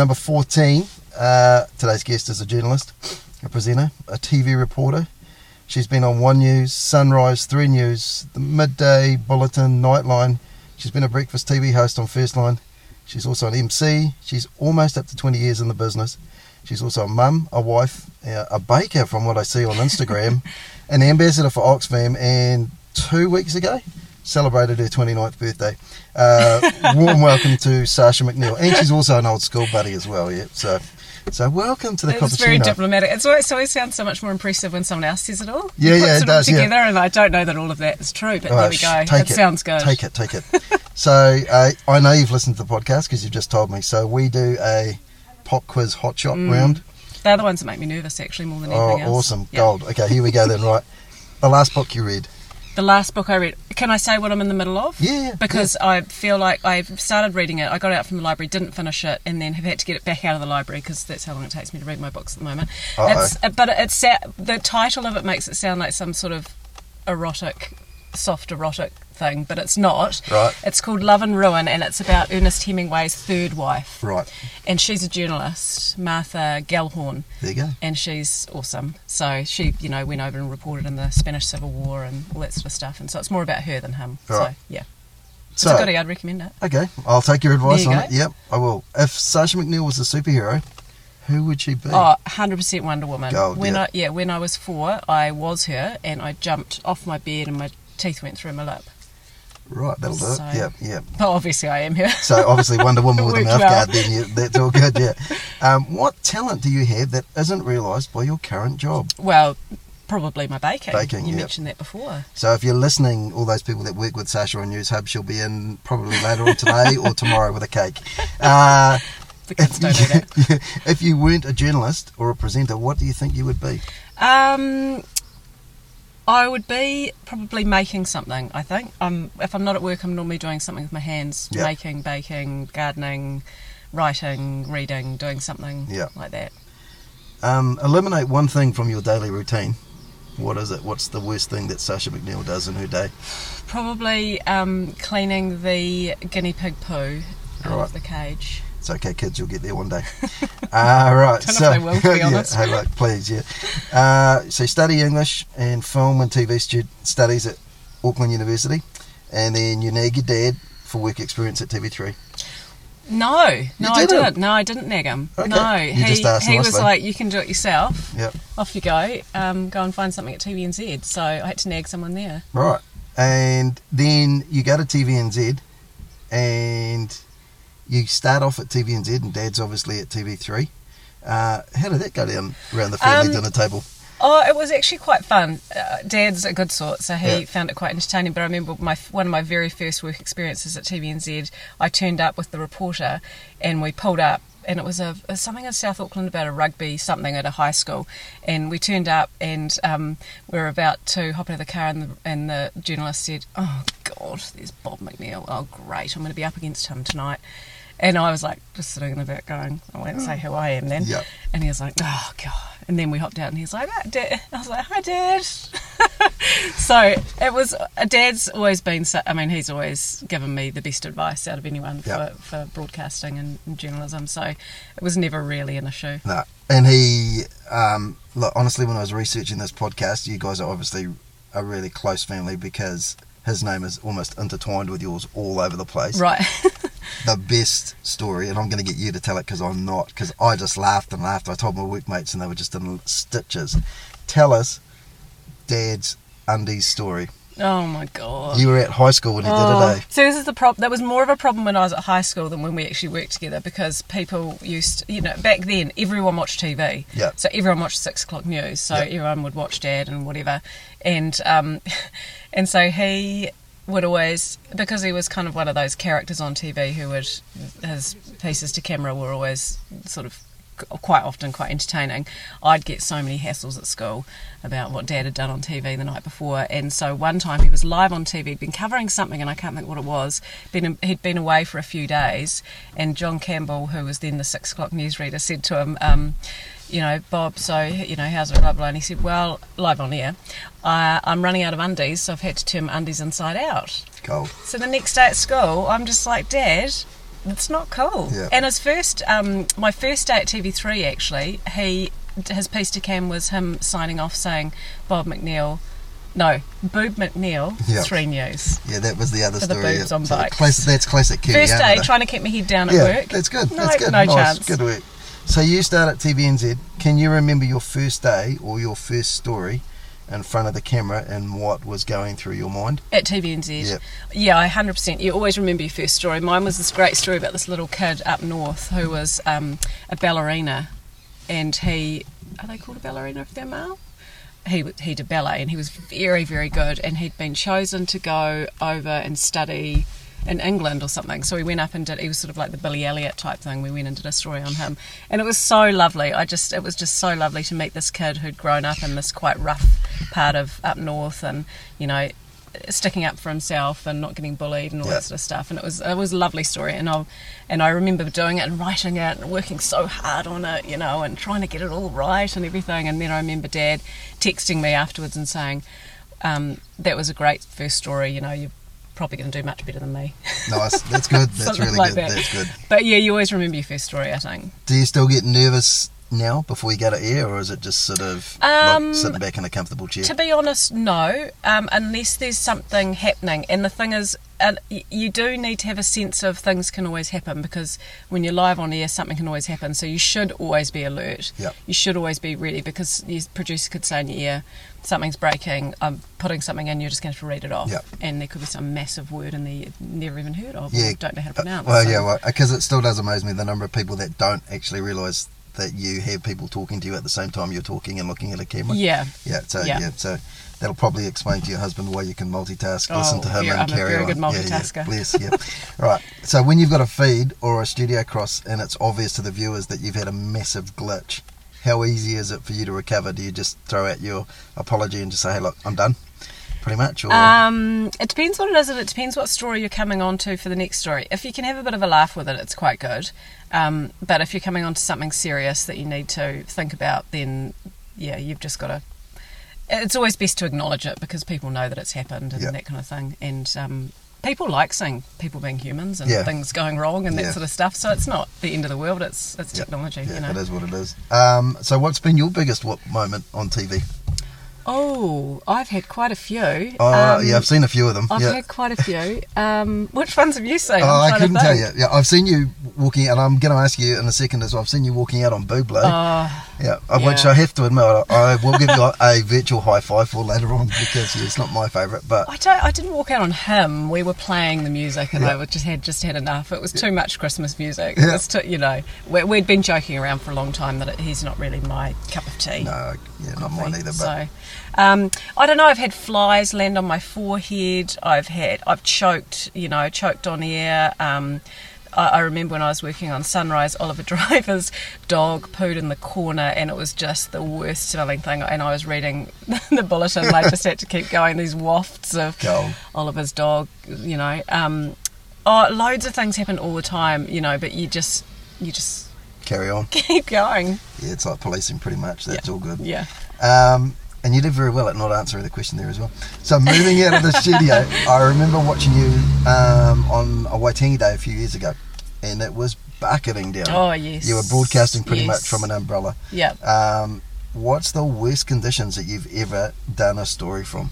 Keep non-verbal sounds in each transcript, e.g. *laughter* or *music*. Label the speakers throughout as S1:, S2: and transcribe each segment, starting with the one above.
S1: Number 14, uh, today's guest is a journalist, a presenter, a TV reporter. She's been on One News, Sunrise, Three News, the Midday Bulletin, Nightline. She's been a breakfast TV host on First Line. She's also an MC. She's almost up to 20 years in the business. She's also a mum, a wife, uh, a baker from what I see on Instagram, *laughs* an ambassador for Oxfam, and two weeks ago celebrated her 29th birthday. Uh, *laughs* warm welcome to Sasha McNeil, and she's also an old school buddy as well. Yeah, so so welcome to the
S2: It's very diplomatic. It's always, it always sounds so much more impressive when someone else says it all.
S1: Yeah, yeah, it
S2: it,
S1: does,
S2: all
S1: yeah.
S2: together, and I don't know that all of that is true, but
S1: All
S2: there
S1: right,
S2: we go.
S1: Take
S2: it, sounds good.
S1: Take it, take it. *laughs* so uh, I know you've listened to the podcast because you've just told me. So we do a pop quiz hot shot round.
S2: They're the ones that make me nervous, actually, more than
S1: Oh,
S2: anything else.
S1: awesome,
S2: Yeah.
S1: gold. Okay, here we go then. Right, the last book you read.
S2: The last book I read. Can I say what I'm in the middle of?
S1: Yeah, yeah,
S2: Because I feel like I started reading it. I got out from the library, didn't finish it, and then have had to get it back out of the library because that's how long it takes me to read my books at the moment. It's, uh, but it's the title of it makes it sound like some sort of erotic, soft erotic thing, but it's not.
S1: Right.
S2: It's called Love and Ruin, and it's about Ernest Hemingway's third wife.
S1: Right,
S2: And she's a journalist, Martha Gellhorn
S1: there you go.
S2: and she's awesome. So she, you know, went over and reported in the Spanish Civil War and all that sort of stuff. And so it's more about her than him.
S1: Right.
S2: So yeah, it's
S1: So
S2: a goodie. I'd recommend it.
S1: okay, I'll take your advice
S2: you
S1: on
S2: go.
S1: it. Yep, I will. If Sasha McNeil was a superhero, who would she be?
S2: Oh, 100% Wonder Woman.
S1: Gold,
S2: when
S1: yeah.
S2: I yeah, when I was four, I was her, and I jumped off my bed, and my teeth went through my lip.
S1: Right, that'll do it.
S2: so-
S1: Yep, yep.
S2: But obviously, I am here.
S1: So obviously Wonder Woman with a *laughs* mouth
S2: well.
S1: guard, then you, that's all good. Yeah. Um, what talent do you have that isn't realised by your current job?
S2: well, probably my baking.
S1: Baking,
S2: You
S1: yep.
S2: mentioned that before.
S1: So if you're listening, all those people that work with Sasha on Newshub, she'll be in probably later on today or tomorrow with a cake. *laughs* Uh,
S2: don't do *laughs*
S1: if you weren't a journalist or a presenter, what do you think you would be?
S2: Um, I would be probably making something. I think. Um, if I'm not at work, I'm normally doing something with my hands,
S1: Yeah.
S2: making, baking, gardening, writing, reading, doing something
S1: Yeah.
S2: like that.
S1: Um, eliminate one thing from your daily routine. What is it? What's the worst thing that Sasha McNeil does in her day?
S2: Probably um, cleaning the guinea pig poo out
S1: Right.
S2: of the cage.
S1: It's okay, kids. You'll get there one day. Uh, *laughs* right. So,
S2: will, *laughs*
S1: yeah,
S2: honest.
S1: hey, look, please, yeah. Uh, so, study English and film and TV stud- studies at Auckland University, and then you nag your dad for work experience at TV3.
S2: No, no,
S1: You
S2: I
S1: didn't?
S2: didn't. No, I didn't nag him.
S1: Okay.
S2: No,
S1: You
S2: he
S1: just asked
S2: he was like, "You can do it yourself.
S1: Yep.
S2: Off you go. Um, go and find something at TVNZ." So I had to nag someone there.
S1: Right. And then you go to TVNZ, and you start off at TVNZ, and dad's obviously at TV3. Uh, how did that go down around the family
S2: Um,
S1: dinner table?
S2: Oh, it was actually quite fun. Uh, Dad's a good sort, so he
S1: Yeah.
S2: found it quite entertaining. But I remember my one of my very first work experiences at TVNZ. I turned up with the reporter, and we pulled up, and it was a, a something in South Auckland about a rugby something at a high school. And we turned up, and um, we were about to hop into the car, and the, and the journalist said, "Oh God, there's Bob McNeil. Oh great, I'm going to be up against him tonight." And I was like, just sitting in the back going, I won't say who I am then.
S1: Yep.
S2: And he was like, oh, God. And then we hopped out and he's like, "Ah, Dad. I was like, hi, Dad. *laughs* so it was, Dad's always been, so, I mean, he's always given me the best advice out of anyone
S1: Yep.
S2: for, for broadcasting and, and journalism. So it was never really an issue.
S1: No. And he, um, look, honestly, when I was researching this podcast, you guys are obviously a really close family because his name is almost intertwined with yours all over the place.
S2: Right. *laughs*
S1: The best story, and I'm going to get you to tell it because I'm not, because I just laughed and laughed. I told my workmates and they were just in stitches. Tell us Dad's undies story.
S2: oh, my God.
S1: You were at high school when he
S2: Oh,
S1: did it, eh?
S2: So this is the problem. That was more of a problem when I was at high school than when we actually worked together because people used, to, you know, back then everyone watched TV.
S1: Yeah.
S2: So everyone watched six o'clock news. So
S1: Yeah.
S2: everyone would watch Dad and whatever, and um, *laughs* and so he would always because he was kind of one of those characters on TV who would his pieces to camera were always sort of quite often quite entertaining. I'd get so many hassles at school about what Dad had done on TV the night before, and so one time he was live on TV, he'd been covering something, and I can't think what it was. Been he'd been away for a few days, and John Campbell, who was then the six o'clock newsreader, said to him. Um, you know, Bob, so, you know, how's it, blah, blah, and he said, well, live on air, uh, I'm running out of undies, so I've had to turn my undies inside out.
S1: Cold.
S2: So the next day at school, I'm just like, Dad, It's not cool.
S1: Yeah.
S2: And his first, um, my first day at TV3 actually, he his piece to cam was him signing off saying Bob McNeil, no, Boob McNeil,
S1: Yeah.
S2: three news.
S1: Yeah, that was the other
S2: For the
S1: story.
S2: boobs
S1: yeah.
S2: on
S1: So
S2: bikes.
S1: class- that's classic Kiwi.
S2: First day, trying to keep my head down at
S1: yeah,
S2: work.
S1: that's good.
S2: No,
S1: that's good.
S2: no
S1: nice.
S2: chance.
S1: Good work. So you start at TVNZ. Can you remember your first day or your first story in front of the camera and what was going through your mind?
S2: At TVNZ.
S1: Yep.
S2: Yeah, I 100%. You always remember your first story. Mine was this great story about this little kid up north who was um, a ballerina. And he, are they called a ballerina if they're male? He, he did ballet and he was very, very good. And he'd been chosen to go over and study in England or something. So we went up and did, he was sort of like the Billy Elliot type thing. We went and did a story on him. And it was so lovely. I just, it was just so lovely to meet this kid who'd grown up in this quite rough part of up north and, you know, sticking up for himself and not getting bullied and all
S1: Yeah.
S2: that sort of stuff. And it was it was a lovely story. And I and I remember doing it and writing it and working so hard on it, you know, and trying to get it all right and everything. And then I remember Dad texting me afterwards and saying, um, "That was a great first story. You know, you're probably going to do much better than me."
S1: Nice. That's good. *laughs* That's really
S2: like
S1: good.
S2: that.
S1: That's good.
S2: But yeah, you always remember your first story. I think.
S1: Do you still get nervous now before you go to air, or is it just sort of
S2: Um,
S1: sitting back in a comfortable chair?
S2: To be honest, no, um, unless there's something happening. And the thing is, uh, you do need to have a sense of things can always happen because when you're live on air, something can always happen. So you should always be alert.
S1: Yep.
S2: You should always be ready because your producer could say in your ear, something's breaking, I'm putting something in, you're just going to have to read it off.
S1: Yep.
S2: And there could be some massive word in there you've never even heard of
S1: Yeah.
S2: or don't know how to pronounce.
S1: well,
S2: So-
S1: yeah, well, because it still does amaze me the number of people that don't actually realise that you have people talking to you at the same time you're talking and looking at a camera.
S2: Yeah.
S1: Yeah, so
S2: Yeah.
S1: yeah, so that'll probably explain to your husband why you can multitask, listen
S2: Oh,
S1: to him, and
S2: I'm a
S1: carry
S2: very
S1: on.
S2: good
S1: Yeah, yeah,
S2: multitasker.
S1: bless, yeah. *laughs* right. So when you've got a feed or a studio cross and it's obvious to the viewers that you've had a massive glitch, how easy is it for you to recover? Do you just throw out your apology and just say, "Hey, look, I'm done," pretty much, or
S2: Um, it depends what it is, and it depends what story you're coming on to for the next story. If you can have a bit of a laugh with it, it's quite good. Um, but if you're coming on to something serious that you need to think about, then yeah, you've just got to. It's always best to acknowledge it because people know that it's happened and
S1: Yeah.
S2: that kind of thing. And um, people like seeing people being humans and
S1: Yeah.
S2: things going wrong and that
S1: Yeah.
S2: sort of stuff. So it's not the end of the world. It's it's technology.
S1: yeah,
S2: you know.
S1: it is what it is. Um, so what's been your biggest what moment on TV?
S2: Oh, I've had quite a few.
S1: Oh,
S2: Um,
S1: yeah, I've seen a few of them.
S2: I've
S1: yeah.
S2: had quite a few. Um, which ones have you seen?
S1: Oh, I couldn't tell you. Yeah, I've seen you walking, and I'm going to ask you in a second as well. I've seen you walking out on Buble.
S2: Oh,
S1: yeah, of which
S2: yeah.
S1: I have to admit, I I will give you a, virtual high five for later on because yeah, it's not my favourite. But
S2: I don't. I didn't walk out on him. We were playing the music, and
S1: Yeah.
S2: I just had just had enough. It was too much Christmas music.
S1: Yeah.
S2: It was too, you know, we, we'd been joking around for a long time that it, he's not really my cup of tea.
S1: no, yeah, not mine either. But
S2: So, um, I don't know. I've had flies land on my forehead. I've had. I've choked. You know, choked on air. Um, I, I remember when I was working on Sunrise, Oliver *laughs* Driver's dog pooed in the corner, and it was just the worst smelling thing. And I was reading *laughs* the bulletin, and I just had to keep going. These wafts of. Oliver's dog. You know, um, oh, loads of things happen all the time. You know, but you just you just
S1: carry on. *laughs*
S2: keep going.
S1: Yeah, it's like policing pretty much. That's all good.
S2: Yeah.
S1: Um, and you did very well at not answering the question there as well. So moving out of the studio, *laughs* I remember watching you um, on a Waitangi Day a few years ago, and it was bucketing down.
S2: Oh yes.
S1: You were broadcasting pretty
S2: Yes.
S1: much from an umbrella.
S2: Yeah.
S1: Um, what's the worst conditions that you've ever done a story from?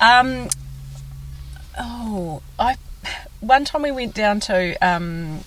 S2: Um, oh, I one time we went down to um,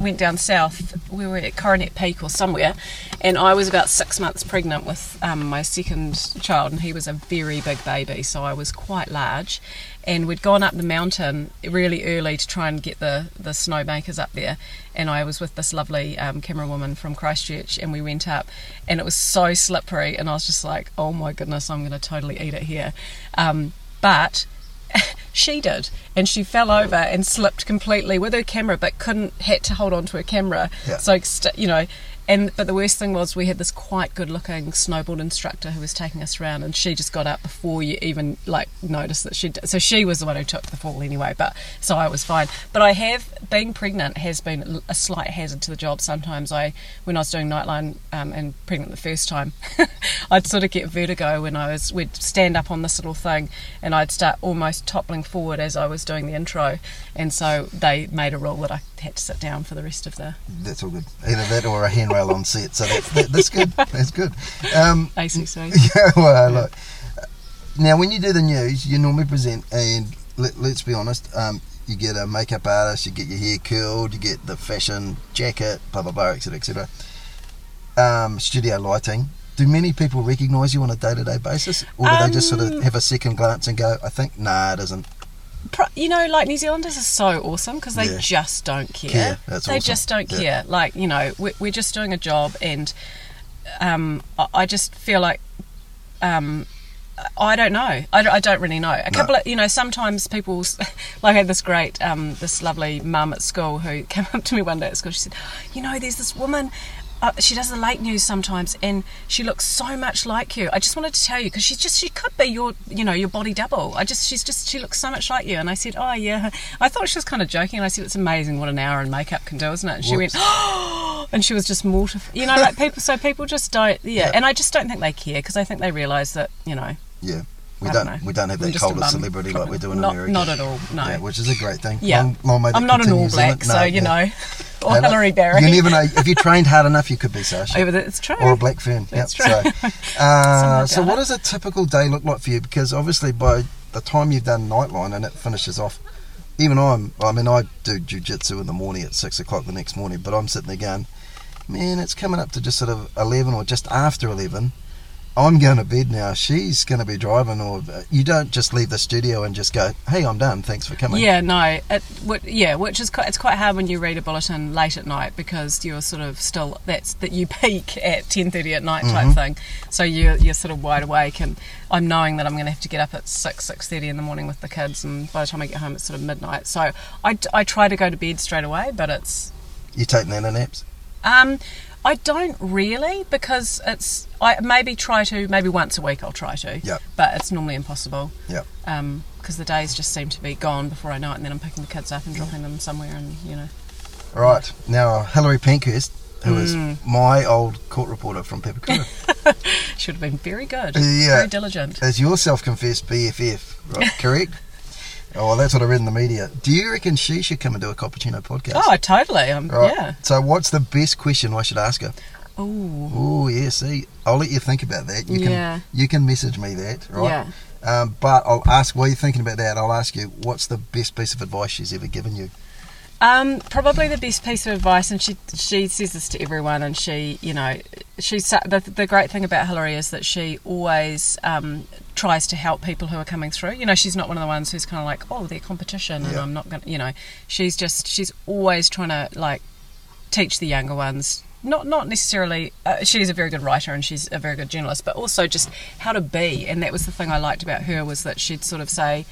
S2: went down south. We were at Coronet Peak or somewhere, and I was about six months pregnant with um, my second child, and he was a very big baby, so I was quite large. And we'd gone up the mountain really early to try and get the the snowmakers up there, and I was with this lovely um, camerawoman from Christchurch, and we went up, and it was so slippery, and I was just like, oh my goodness, I'm going to totally eat it here. Um, but *laughs* she did, and she fell oh. over and slipped completely with her camera, but couldn't had to hold on to her camera.
S1: Yeah.
S2: So you know, and but the worst thing was we had this quite good-looking snowboard instructor who was taking us around, and she just got up before you even like noticed that she. Did. So she was the one who took the fall anyway. But so I was fine. But I have being pregnant has been a slight hazard to the job. Sometimes I, when I was doing Nightline um, and pregnant the first time, *laughs* I'd sort of get vertigo when I was. We'd stand up on this little thing, and I'd start almost toppling forward as I was doing the intro, and so they made a rule that I had to sit down for the rest of the
S1: That's all good. Either that or a handrail on set. So that's that, that's good. That's good. Um, *laughs*
S2: ACC. *laughs*
S1: yeah, well, look. Now, when you do the news, you normally present, and let, let's be honest, um, you get a makeup artist, you get your hair curled, you get the fashion jacket, blah blah blah, etc. etc. Um, studio lighting. Do many people recognise you on a day to day basis, or do they just sort of
S2: Um,
S1: have a second glance and go, "I think, nah, it isn't."
S2: You know, like New Zealanders are so awesome because they
S1: Yeah.
S2: just don't care.
S1: Care, that's
S2: they
S1: awesome.
S2: just don't
S1: Yeah.
S2: care. Like you know, we're, we're just doing a job, and um, I, I just feel like um, I don't know. I, don't- I don't really know. A couple of you know, sometimes people *laughs* like I had this great, um, this lovely mum at school who *laughs* came up to me one day at school. She said, "You know, there's this woman." Uh, she does the late news sometimes, and she looks so much like you. I just wanted to tell you because she's just she could be your you know your body double. I just she's just she looks so much like you. And I said, oh yeah. I thought she was kind of joking, and I said it's amazing what an hour in makeup can do, isn't it? And she went, oh, *gasps* and she was just mortified. You know, like people. So people just don't. Yeah,
S1: Yeah.
S2: and I just don't think they care because I think they realise that you know
S1: Yeah, we
S2: I
S1: don't,
S2: don't
S1: we don't have that cult of celebrity like we do in
S2: not,
S1: America.
S2: Not at all. No.
S1: Yeah, which is a great thing.
S2: Yeah.
S1: Long, long
S2: I'm not an all black,
S1: No,
S2: so you
S1: yeah.
S2: know, *laughs* or Hillary Berry.
S1: You never know. *laughs* If you trained hard enough, you could be Sasha.
S2: Oh, it's true.
S1: or a black fern.
S2: That's
S1: yep.
S2: true.
S1: So, *laughs* uh, so what does a typical day look like for you? Because obviously, by the time you've done Nightline and it finishes off, even I'm. I mean, I do jujitsu in the morning at six o'clock the next morning, but I'm sitting there going, man, it's coming up to just sort of eleven or just after eleven. I'm going to bed now. She's going to be driving, or you don't just leave the studio and just go, "Hey, I'm done. Thanks for coming."
S2: Yeah, no, it, what, yeah, which is quite, it's quite hard when you read a bulletin late at night because you're sort of still that's that you *laughs* peak at ten thirty at night type
S1: Mhm.
S2: thing, so you're you're sort of wide awake, and I'm knowing that I'm going to have to get up at six six thirty in the morning with the kids, and by the time I get home it's sort of midnight. So I, I try to go to bed straight away, but it's
S1: You take nano naps.
S2: um, I don't really because it's I maybe try to maybe once a week I'll try to,
S1: Yeah.
S2: but it's normally impossible.
S1: Yep.
S2: Um, because the days just seem to be gone before I know it, and then I'm picking the kids up and dropping them somewhere, and you know.
S1: Right now, Hilary Pankhurst, who is
S2: Mm.
S1: my old court reporter from Papakura. *laughs*
S2: Should have been very good.
S1: Yeah.
S2: Very diligent.
S1: As your self-confessed BFF, right? *laughs* Correct? Oh, well, that's what I read in the media. Do you reckon she should come and do a Cappuccino podcast?
S2: Oh, totally. Um,
S1: Right.
S2: Yeah.
S1: So, what's the best question I should ask her?
S2: Ooh.
S1: Oh, yeah. See, I'll let you think about that. You can
S2: Yeah.
S1: you can message me that, right?
S2: Yeah.
S1: Um, but I'll ask while you're thinking about that. I'll ask you what's the best piece of advice she's ever given you.
S2: Um, probably the best piece of advice, and she she says this to everyone, and she, you know, she's the, the great thing about Hillary is that she always um, tries to help people who are coming through. You know, she's not one of the ones who's kind of like, oh, they're competition, and
S1: Yeah.
S2: I'm not going to, you know, she's just she's always trying to like teach the younger ones. Not not necessarily. Uh, she's a very good writer and she's a very good journalist, but also just how to be. And that was the thing I liked about her was that she'd sort of say,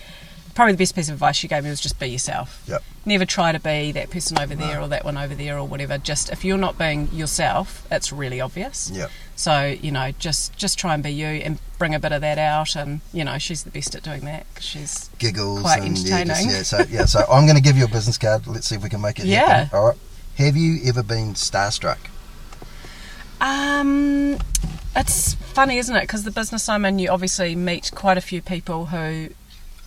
S2: probably the best piece of advice you gave me was just be yourself
S1: Yep.
S2: never try to be that person over there or that one over there or whatever just if you're not being yourself it's really obvious
S1: Yep.
S2: so you know just just try and be you and bring a bit of that out and you know she's the best at doing that she's
S1: Giggles
S2: Quite
S1: and yeah, just,
S2: entertaining.
S1: yeah. So yeah. So I'm going to give you a business card. Let's see if we can make it
S2: Yeah.
S1: happen. All right. Have you ever been starstruck?
S2: um it's funny isn't it because the business i'm in you obviously meet quite a few people who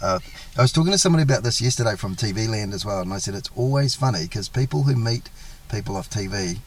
S1: Uh, I was talking to somebody about this yesterday from TV Land as well, and I said it's always funny because people who meet people off TV,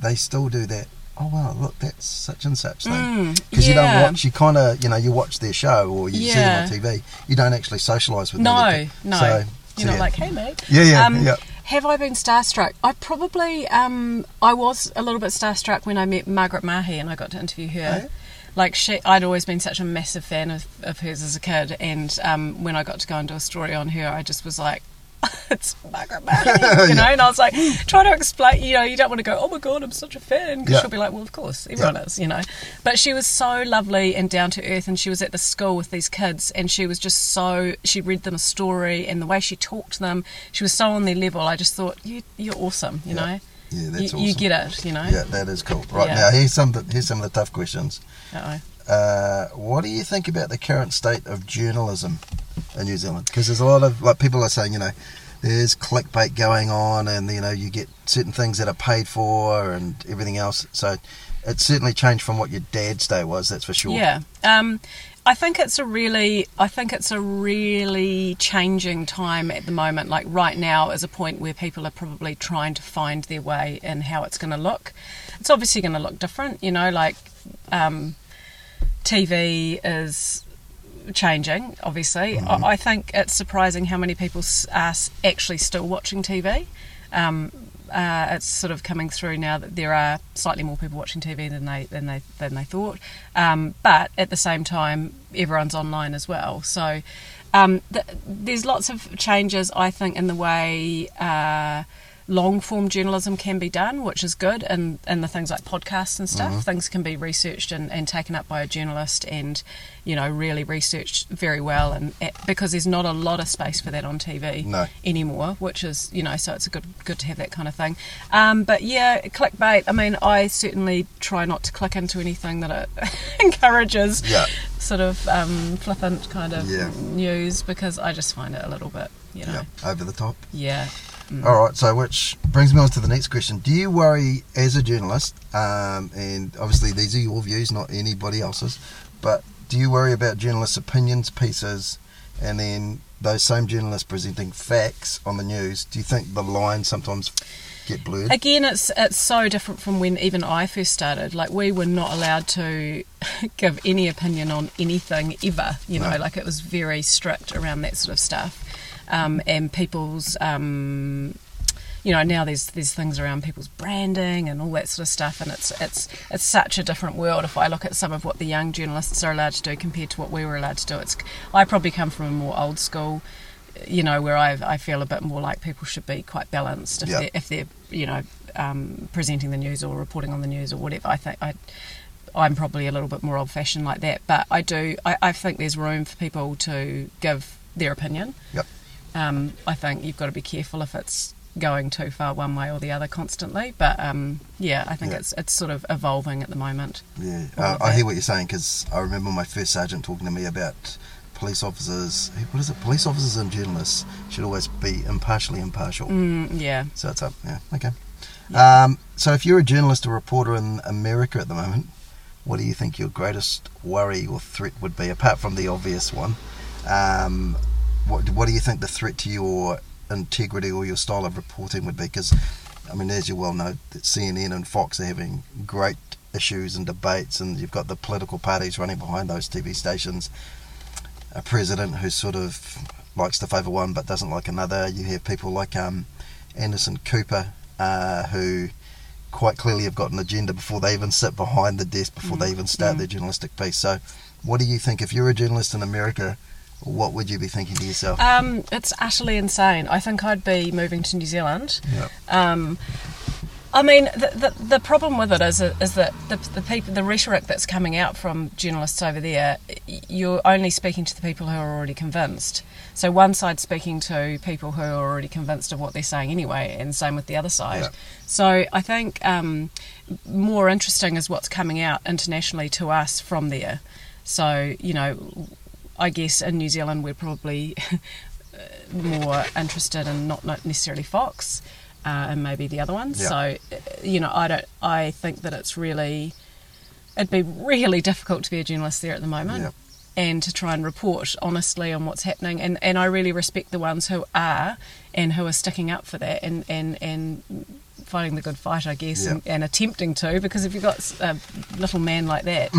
S1: they still do that. Oh wow, look, that's such and such thing.
S2: mm,
S1: Because you don't watch, you kind of, you know, you watch their show or you see them on TV. You don't actually socialise with them.
S2: no no
S1: So,
S2: you're
S1: so
S2: not
S1: yeah.
S2: like hey mate
S1: yeah, yeah,
S2: Um,
S1: yeah.
S2: Have I been starstruck? I probably, um, I was a little bit starstruck when I met Margaret Mahy and I got to interview her.
S1: Oh, yeah?
S2: Like she, I'd always been such a massive fan of, of hers as a kid, and um, when I got to go and do a story on her, I just was like, *laughs* "It's Margaret *laughs* Mahy," you know. And I was like, trying to explain, you know, you don't want to go, "Oh my god, I'm such a fan," because
S1: Yeah.
S2: she'll be like, "Well, of course, everyone is," you know. But she was so lovely and down to earth, and she was at the school with these kids, and she was just so. She read them a story, and the way she talked to them, she was so on their level. I just thought, "You, you're awesome," you
S1: Yeah.
S2: know.
S1: Yeah, that's
S2: you,
S1: awesome.
S2: you get it, you know.
S1: Yeah, that is cool. Right
S2: Yeah.
S1: now, here's some of the, here's some of the tough questions.
S2: Uh-oh.
S1: Uh, what do you think about the current state of journalism in New Zealand? Because there's a lot of like people are saying, you know, there's clickbait going on, and you know you get certain things that are paid for and everything else. So it's certainly changed from what your dad's day was. That's for sure.
S2: Yeah. Um, I think it's a really, I think it's a really changing time at the moment. Like right now is a point where people are probably trying to find their way in how it's going to look. It's obviously going to look different, you know. Like um, TV is changing. Obviously, I, I think it's surprising how many people are actually still watching TV. Um, uh, it's sort of coming through now that there are slightly more people watching TV than they than they than they thought. Um, but at the same time, everyone's online as well. So um, th- there's lots of changes, I think, in the way. Uh, long form journalism can be done, which is good, and, and the things like podcasts and stuff. Things can be researched and, and taken up by a journalist and, you know, really researched very well. And eh, because there's not a lot of space for that on TV
S1: No.
S2: anymore, which is, you know, so it's a good good to have that kind of thing. Um, but yeah, clickbait. I mean, I certainly try not to click into anything that it *laughs* encourages
S1: Yeah.
S2: sort of um, flippant kind of
S1: Yeah.
S2: news because I just find it a little bit, you know,
S1: Yeah, over the top.
S2: yeah.
S1: All right, so which brings me on to the next question. Do you worry as a journalist, um, and obviously these are your views, not anybody else's, but do you worry about journalists' opinions, pieces, and then those same journalists presenting facts on the news? Do you think the lines sometimes get blurred?
S2: Again, it's it's so different from when even I first started. Like we were not allowed to *laughs* give any opinion on anything ever. You know,
S1: No.
S2: like it was very strict around that sort of stuff. Um, and people's, um, you know, now there's there's things around people's branding and all that sort of stuff, and it's it's it's such a different world. If I look at some of what the young journalists are allowed to do compared to what we were allowed to do, it's I probably come from a more old school you know, where I, I feel a bit more like people should be quite balanced if
S1: Yeah.
S2: they're if they're you know um, presenting the news or reporting on the news or whatever. I think I. I'm probably a little bit more old-fashioned like that, but I do. I, I think there's room for people to give their opinion.
S1: Yep.
S2: Um, I think you've got to be careful if it's going too far one way or the other constantly. But um, yeah, I think
S1: Yeah.
S2: it's it's sort of evolving at the moment.
S1: Yeah, uh, I hear what you're saying because I remember my first sergeant talking to me about police officers. What is it? Police officers and journalists should always be impartially impartial.
S2: Mm, yeah.
S1: So it's up. Yeah. Okay. Um, so if you're a journalist or reporter in America at the moment, what do you think your greatest worry or threat would be, apart from the obvious one? Um, what What do you think the threat to your integrity or your style of reporting would be? Because, I mean, as you well know, that CNN and Fox are having great issues and debates, and you've got the political parties running behind those TV stations. A president who sort of likes to favour one but doesn't like another. You have people like um, Anderson Cooper, uh, who quite clearly have got an agenda before they even sit behind the desk, before they even start
S2: mm.
S1: their journalistic piece. So, what do you think? If you're a journalist in America, what would you be thinking to yourself?
S2: Um, it's utterly insane. I think I'd be moving to New Zealand.
S1: Yep.
S2: Um, I mean, the, the the problem with it is is that the the people the rhetoric that's coming out from journalists over there, you're only speaking to the people who are already convinced. So one side's speaking to people who are already convinced of what they're saying anyway, and same with the other side.
S1: Yeah.
S2: So I think um, more interesting is what's coming out internationally to us from there. So you know, I guess in New Zealand we're probably *laughs* more interested in not not necessarily Fox uh, and maybe the other ones.
S1: Yeah.
S2: So uh, you know, I don't. I think that it's really it'd be really difficult to be a journalist there at the moment.
S1: Yeah.
S2: And to try and report honestly on what's happening, and, and I really respect the ones who are and who are sticking up for that, and, and, and fighting the good fight, I guess,
S1: Yeah.
S2: and, and attempting to, because if you've got a little man like that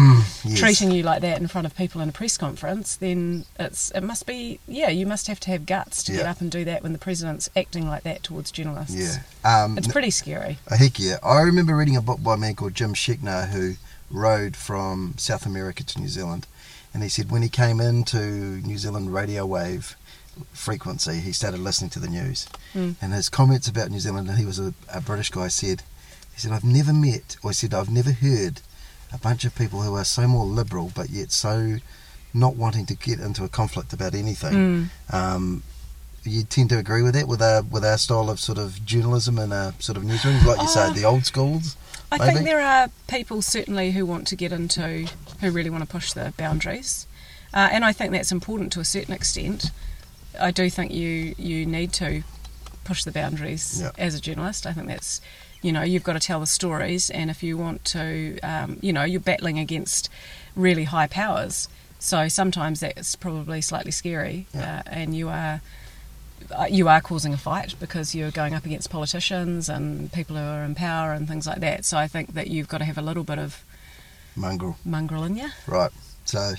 S1: Yes.
S2: treating you like that in front of people in a press conference, then it's it must be yeah, you must have to have guts to get up and do that when the president's acting like that towards journalists.
S1: Yeah. Um,
S2: It's pretty scary.
S1: Heck yeah. I remember reading a book by a man called Jim Schechner who rode from South America to New Zealand. And he said when he came into New Zealand radio wave frequency, he started listening to the news.
S2: Mm.
S1: And his comments about New Zealand, and he was a, a British guy, said, he said, I've never met, or he said, I've never heard a bunch of people who are so more liberal, but yet so not wanting to get into a conflict about anything.
S2: Mm.
S1: Um, you tend to agree with that, with our with our style of sort of journalism and our sort of newsrooms, like you say,
S2: Uh,
S1: the old schools.
S2: I
S1: maybe?
S2: think there are people certainly who want to get into, who really want to push the boundaries, uh, and I think that's important to a certain extent. I do think you you need to push the boundaries
S1: Yeah.
S2: as a journalist. I think that's, you know, you've got to tell the stories, and if you want to, um, you know, you're battling against really high powers. So sometimes that's probably slightly scary,
S1: Yeah.
S2: uh, and you are uh, you are causing a fight because you're going up against politicians and people who are in power and things like that. So I think that you've got to have a little bit of
S1: Mongrel.
S2: mongrel in you.
S1: Right. So,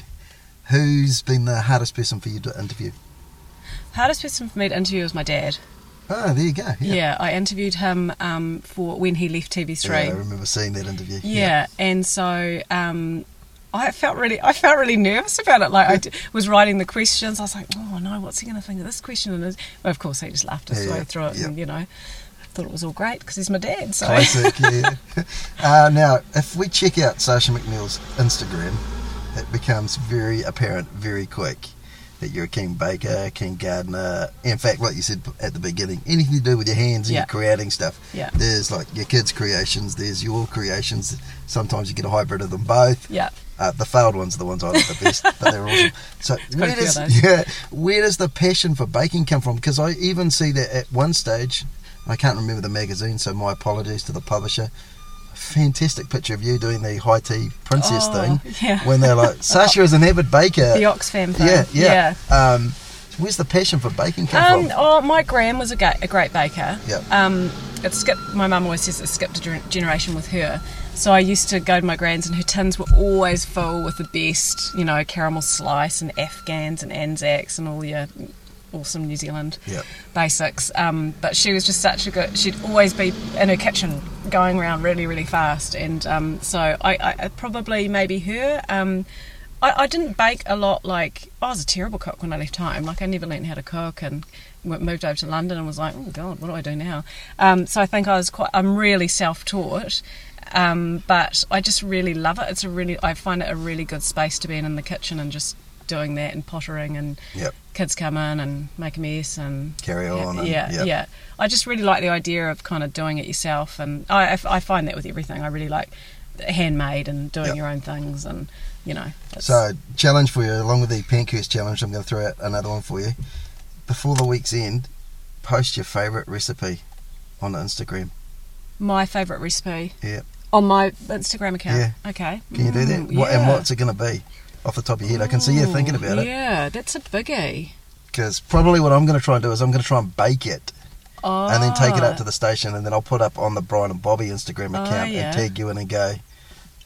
S1: who's been the hardest person for you to interview?
S2: Hardest person for me to interview was my dad.
S1: Oh, there you go.
S2: Yeah,
S1: Yeah.
S2: I interviewed him um, for when he left TV3.
S1: Yeah, I remember seeing that interview.
S2: Yeah, and so um, I felt really, I felt really nervous about it. Like I d- was writing the questions, I was like, oh no, what's he going to think of this question? And well, of course, he just laughed his
S1: Yeah,
S2: way through it,
S1: yeah.
S2: and you know, I thought it was all great because he's my dad. So
S1: Classic, yeah. *laughs* *laughs* uh, now, if we check out Sasha McNeil's Instagram, it becomes very apparent very quick that you're a King baker, King gardener. In fact, like you said at the beginning, anything to do with your hands and
S2: Yeah.
S1: you're creating stuff.
S2: Yeah.
S1: There's like your kids' creations, there's your creations. Sometimes you get a hybrid of them both.
S2: yeah,
S1: Uh, the failed ones are the ones I like the best, but they're *laughs* awesome. So where does yeah, where does the passion for baking come from? Because I even see that at one stage, I can't remember the magazine, so my apologies to the publisher. Fantastic picture of you doing the high tea princess
S2: Oh,
S1: thing
S2: yeah.
S1: when they're like *laughs* Sasha is an avid baker.
S2: the Oxfam thing.
S1: yeah, yeah. Um, where's the passion for baking come
S2: Um,
S1: from?
S2: oh, my gran was a, ga- a great baker.
S1: Yeah.
S2: Um, it skipped. My mum always says it skipped a ger- generation with her. So I used to go to my gran's, and her tins were always full with the best, you know, caramel slice and Afghans and Anzacs and all your awesome New Zealand
S1: Yeah.
S2: basics. Um, but she was just such a good. She'd always be in her kitchen, going around really, really fast, and um, so I, I I probably maybe her. Um, I, I didn't bake a lot. Like I was a terrible cook when I left home. Like I never learned how to cook, and moved over to London and was like, oh god, what do I do now? Um, so I think I was quite. I'm really self-taught. Um, but I just really love it. It's a really, I find it a really good space to be in in the kitchen and just doing that and pottering and
S1: Yep.
S2: kids come in and make a mess and
S1: Carry
S2: yeah,
S1: on and-
S2: yeah,
S1: yep.
S2: yeah. I just really like the idea of kind of doing it yourself, and I, I, I find that with everything. I really like handmade and doing
S1: Yep.
S2: your own things, and you know.
S1: So, challenge for you, along with the pancakes challenge, I'm going to throw out another one for you. Before the week's end, post your favourite recipe on Instagram.
S2: my favourite recipe
S1: Yeah.
S2: on my Instagram account.
S1: Yeah.
S2: Okay.
S1: Can you do that?
S2: Mm,
S1: What, and what's it going to be? Off the top of your head, I can see you thinking about it.
S2: Yeah, that's a biggie.
S1: Because probably what I'm going to try and do is I'm going to try and bake it
S2: Oh.
S1: and then take it out ah. to the station, and then I'll put up on the Brian and Bobby Instagram account ah,
S2: yeah.
S1: and tag you in and go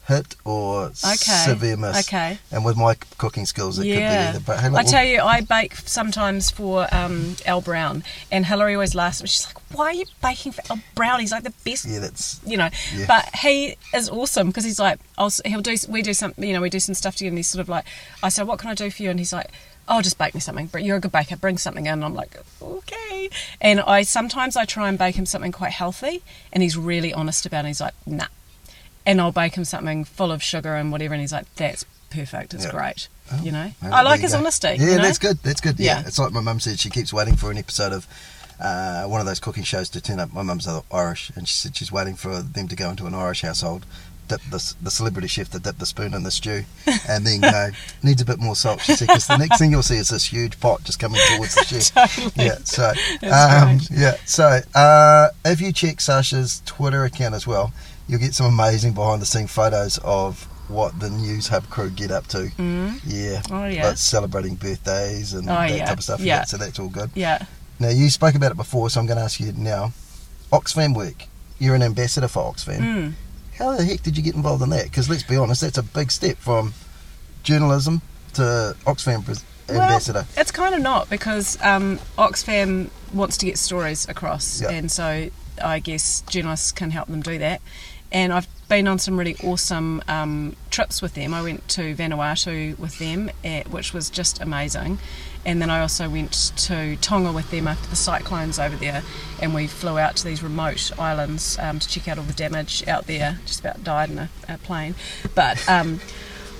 S1: hit or
S2: Okay.
S1: severe miss.
S2: Okay.
S1: And with my cooking skills, it could be either. But hey,
S2: I tell you, I bake sometimes for um, Al Brown, and Hillary always laughs. She's like, "Why are you baking for Al Brown? He's like the best
S1: yeah, that's
S2: you know.
S1: Yeah.
S2: But he is awesome because he's like, I'll, he'll do, we do some, you know, we do some stuff together, and he's sort of like, I said, what can I do for you? And he's like, oh, just bake me something. But you're a good baker, bring something in. And I'm like, okay. And I sometimes I try and bake him something quite healthy, and he's really honest about it. He's like, nah. And I'll bake him something full of sugar and whatever, and he's like, that's perfect. It's
S1: Yeah.
S2: great.
S1: Oh,
S2: you know,
S1: well,
S2: I like his
S1: go.
S2: honesty.
S1: Yeah,
S2: you know?
S1: that's good. That's good. Yeah.
S2: Yeah.
S1: it's like my mum said. She keeps waiting for an episode of uh, one of those cooking shows to turn up. My mum's Irish, and she said she's waiting for them to go into an Irish household. Dip the, the celebrity chef to dip the spoon in the stew, and then go *laughs* needs a bit more salt. She said because the next thing you'll see is this huge pot just coming towards the chef. *laughs*
S2: Totally.
S1: Yeah, so um, yeah, so uh, if you check Sasha's Twitter account as well, you'll get some amazing behind the scene photos of what the Newshub crew get up to.
S2: Mm.
S1: Yeah,
S2: Oh, yeah.
S1: like celebrating birthdays and
S2: Oh,
S1: that
S2: yeah.
S1: type of stuff.
S2: Yeah.
S1: so that's all good.
S2: Yeah.
S1: Now you spoke about it before, so I'm going to ask you now. Oxfam work. You're an ambassador for Oxfam.
S2: Mm.
S1: How the heck did you get involved in that? Because let's be honest, that's a big step from journalism to Oxfam pres- ambassador.
S2: Well, it's kind of not because um, Oxfam wants to get stories across,
S1: Yeah.
S2: and so I guess journalists can help them do that. And I've been on some really awesome um, trips with them. I went to Vanuatu with them, eh, which was just amazing. And then I also went to Tonga with them after the cyclones over there, and we flew out to these remote islands um, to check out all the damage out there. Just about died in a, a plane, but um,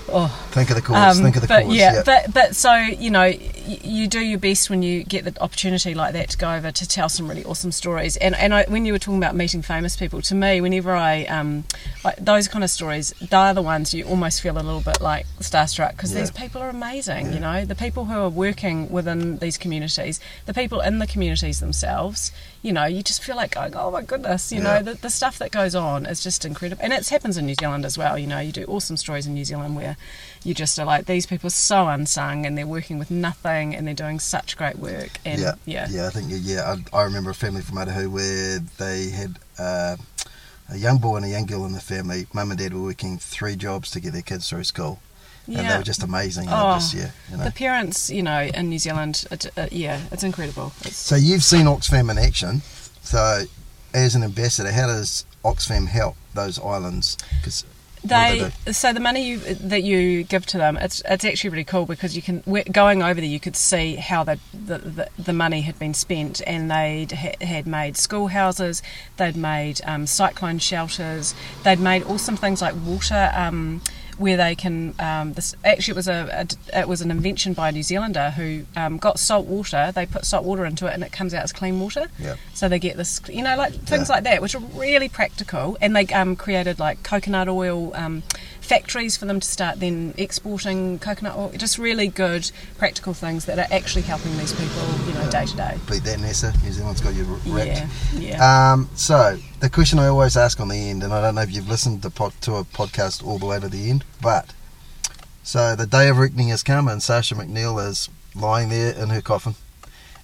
S2: oh,
S1: Think of the cause.
S2: um,
S1: think of the
S2: but
S1: cause.
S2: yeah, but but so you know, you do your best when you get the opportunity like that to go over to tell some really awesome stories. And and I, when you were talking about meeting famous people, to me, whenever I um, like those kind of stories, they're the ones you almost feel a little bit like starstruck because
S1: Yeah.
S2: these people are amazing.
S1: Yeah.
S2: You know, the people who are working within these communities, the people in the communities themselves. You know, you just feel like going, oh my goodness. You
S1: Yeah.
S2: know, the, the stuff that goes on is just incredible, and it happens in New Zealand as well. You know, you do awesome stories in New Zealand where you just are like these people are so unsung and they're working with nothing and they're doing such great work. And
S1: yeah,
S2: yeah,
S1: yeah. I think yeah. I, I remember a family from Otahu where they had uh, a young boy and a young girl in the family. Mum and dad were working three jobs to get their kids through school, and they were just amazing.
S2: Oh,
S1: just, yeah, you know.
S2: The parents, you know, in New Zealand, it, uh, yeah, it's incredible. It's,
S1: So you've seen Oxfam in action. So as an ambassador, how does Oxfam help those islands? Because
S2: they so the money you, that you give to them it's it's actually really cool because you can going over there you could see how the the, the, the money had been spent and they'd ha- had made schoolhouses they'd made um, cyclone shelters they'd made awesome things like water um, where they can um, this actually it was a, a it was an invention by a New Zealander who um, got salt water they put salt water into it and it comes out as clean water
S1: Yeah.
S2: so they get this, you know, like things
S1: Yeah.
S2: like that, which are really practical. And they um, created like coconut oil um, factories for them to start then exporting coconut oil. Just really good practical things that are actually helping these people, you know, day to day.
S1: beat that, Nessa. New Zealand's got you wrapped.
S2: Yeah, yeah.
S1: Um, so the question I always ask on the end, and I don't know if you've listened to, pod, to a podcast all the way to the end, but so the day of reckoning has come, and Sasha McNeil is lying there in her coffin,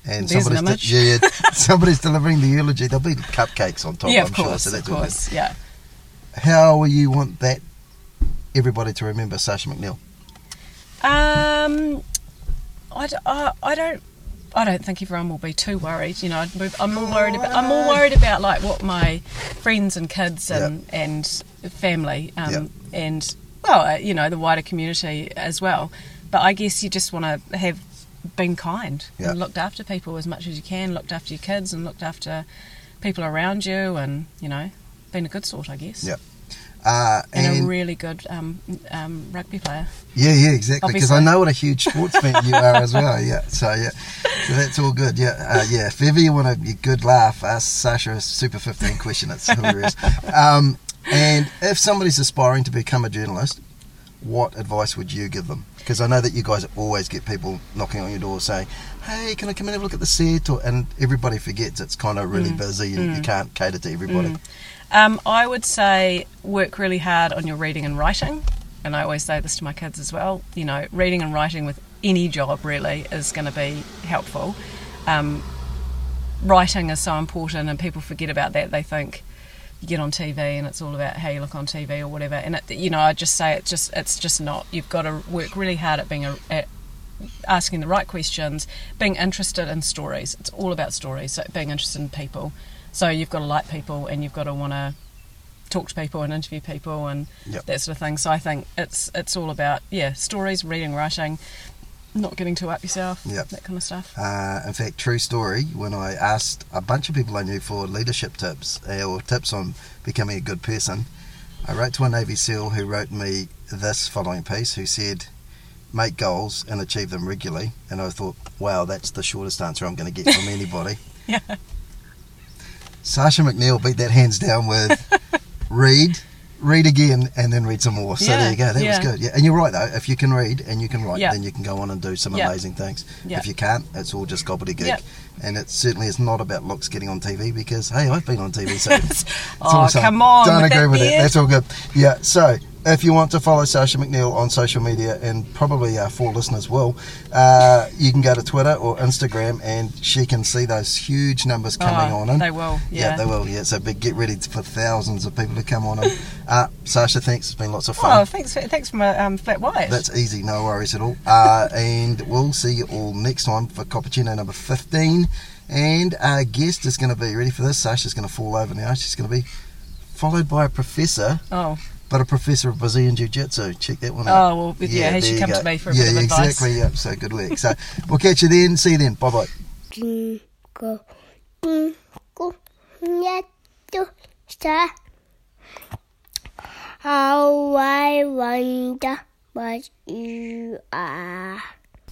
S1: and
S2: There's
S1: somebody's
S2: image.
S1: yeah, yeah, *laughs* somebody's delivering the eulogy. There'll be cupcakes on top.
S2: yeah,
S1: I'm
S2: of
S1: sure.
S2: course,
S1: So
S2: of course, yeah.
S1: How will you want that everybody to remember Sasha McNeil?
S2: Um, I, I, I don't. I don't think everyone will be too worried. You know, I'd move- I'm more worried about. I'm more worried about like what my friends and kids and and family um,
S1: Yeah.
S2: and well, uh, you know, the wider community as well. But I guess you just want to have been kind
S1: Yeah.
S2: and looked after people as much as you can, looked after your kids and looked after people around you, and you know, been a good sort, I guess.
S1: Yeah. Uh,
S2: And,
S1: and
S2: a really good um, um, rugby player.
S1: Yeah, yeah, exactly. Because I know what a huge sports fan you are as well. Yeah, so yeah, so that's all good. Yeah, uh, yeah. If ever you want a good laugh, ask Sasha a Super 15 question. It's hilarious. *laughs* Um, and if somebody's aspiring to become a journalist, what advice would you give them? Because I know that you guys always get people knocking on your door saying, "Hey, can I come and have a look at the set?" Or, and everybody forgets it's kind of really busy and you can't cater to everybody.
S2: Um, I would say work really hard on your reading and writing, and I always say this to my kids as well. You know, reading and writing with any job really is going to be helpful. Um, writing is so important, and people forget about that. They think you get on TV and it's all about how you look on TV or whatever. And it, you know, I just say it just it's just not. You've got to work really hard at being a, at asking the right questions, being interested in stories. It's all about stories. So being interested in people. So you've got to like people and you've got to want to talk to people and interview people and
S1: Yep.
S2: that sort of thing. So I think it's it's all about yeah stories, reading, writing, not getting too up yourself,
S1: Yep.
S2: that kind of stuff.
S1: Uh, in fact, true story. When I asked a bunch of people I knew for leadership tips uh, or tips on becoming a good person, I wrote to a Navy SEAL who wrote me this following piece, who said, "Make goals and achieve them regularly." And I thought, wow, that's the shortest answer I'm going to get from *laughs* anybody.
S2: Yeah.
S1: Sasha McNeil beat that hands down with *laughs* read, read again, and then read some more. So
S2: Yeah,
S1: there you go. That
S2: yeah.
S1: was good. Yeah, and you're right though. If you can read and you can write,
S2: Yeah.
S1: then you can go on and do some amazing things.
S2: Yeah.
S1: If you can't, it's all just gobbledygook.
S2: Yeah.
S1: And it certainly is not about looks getting on TV because hey, I've been on TV, so *laughs* it's
S2: Oh,
S1: awesome.
S2: come on,
S1: Don't agree with it. That's all good. Yeah. So if you want to follow Sasha McNeil on social media, and probably our four listeners will, uh, you can go to Twitter or Instagram, and she can see those huge numbers coming
S2: Oh,
S1: on in.
S2: They will.
S1: Yeah.
S2: Yeah.
S1: they will. Yeah, so big, get ready for thousands of people to come on. And, *laughs* uh, Sasha, thanks. It's been lots of fun.
S2: Oh, thanks for, thanks for my um, flat white.
S1: That's easy, no worries at all. Uh, and we'll see you all next time for Cappuccino number 15. And our guest is going to be, ready for this? Sasha's going to fall over now. She's going to be followed by a professor,
S2: oh,
S1: but a professor of Brazilian Jiu Jitsu. Check that one out.
S2: oh well, yeah. he should come
S1: go.
S2: to me for a
S1: yeah,
S2: bit of
S1: yeah,
S2: advice.
S1: exactly. Yeah, so good work. So we'll catch you then. See you then. Bye bye.
S3: Twinkle, twinkle, little star. How I wonder what you are.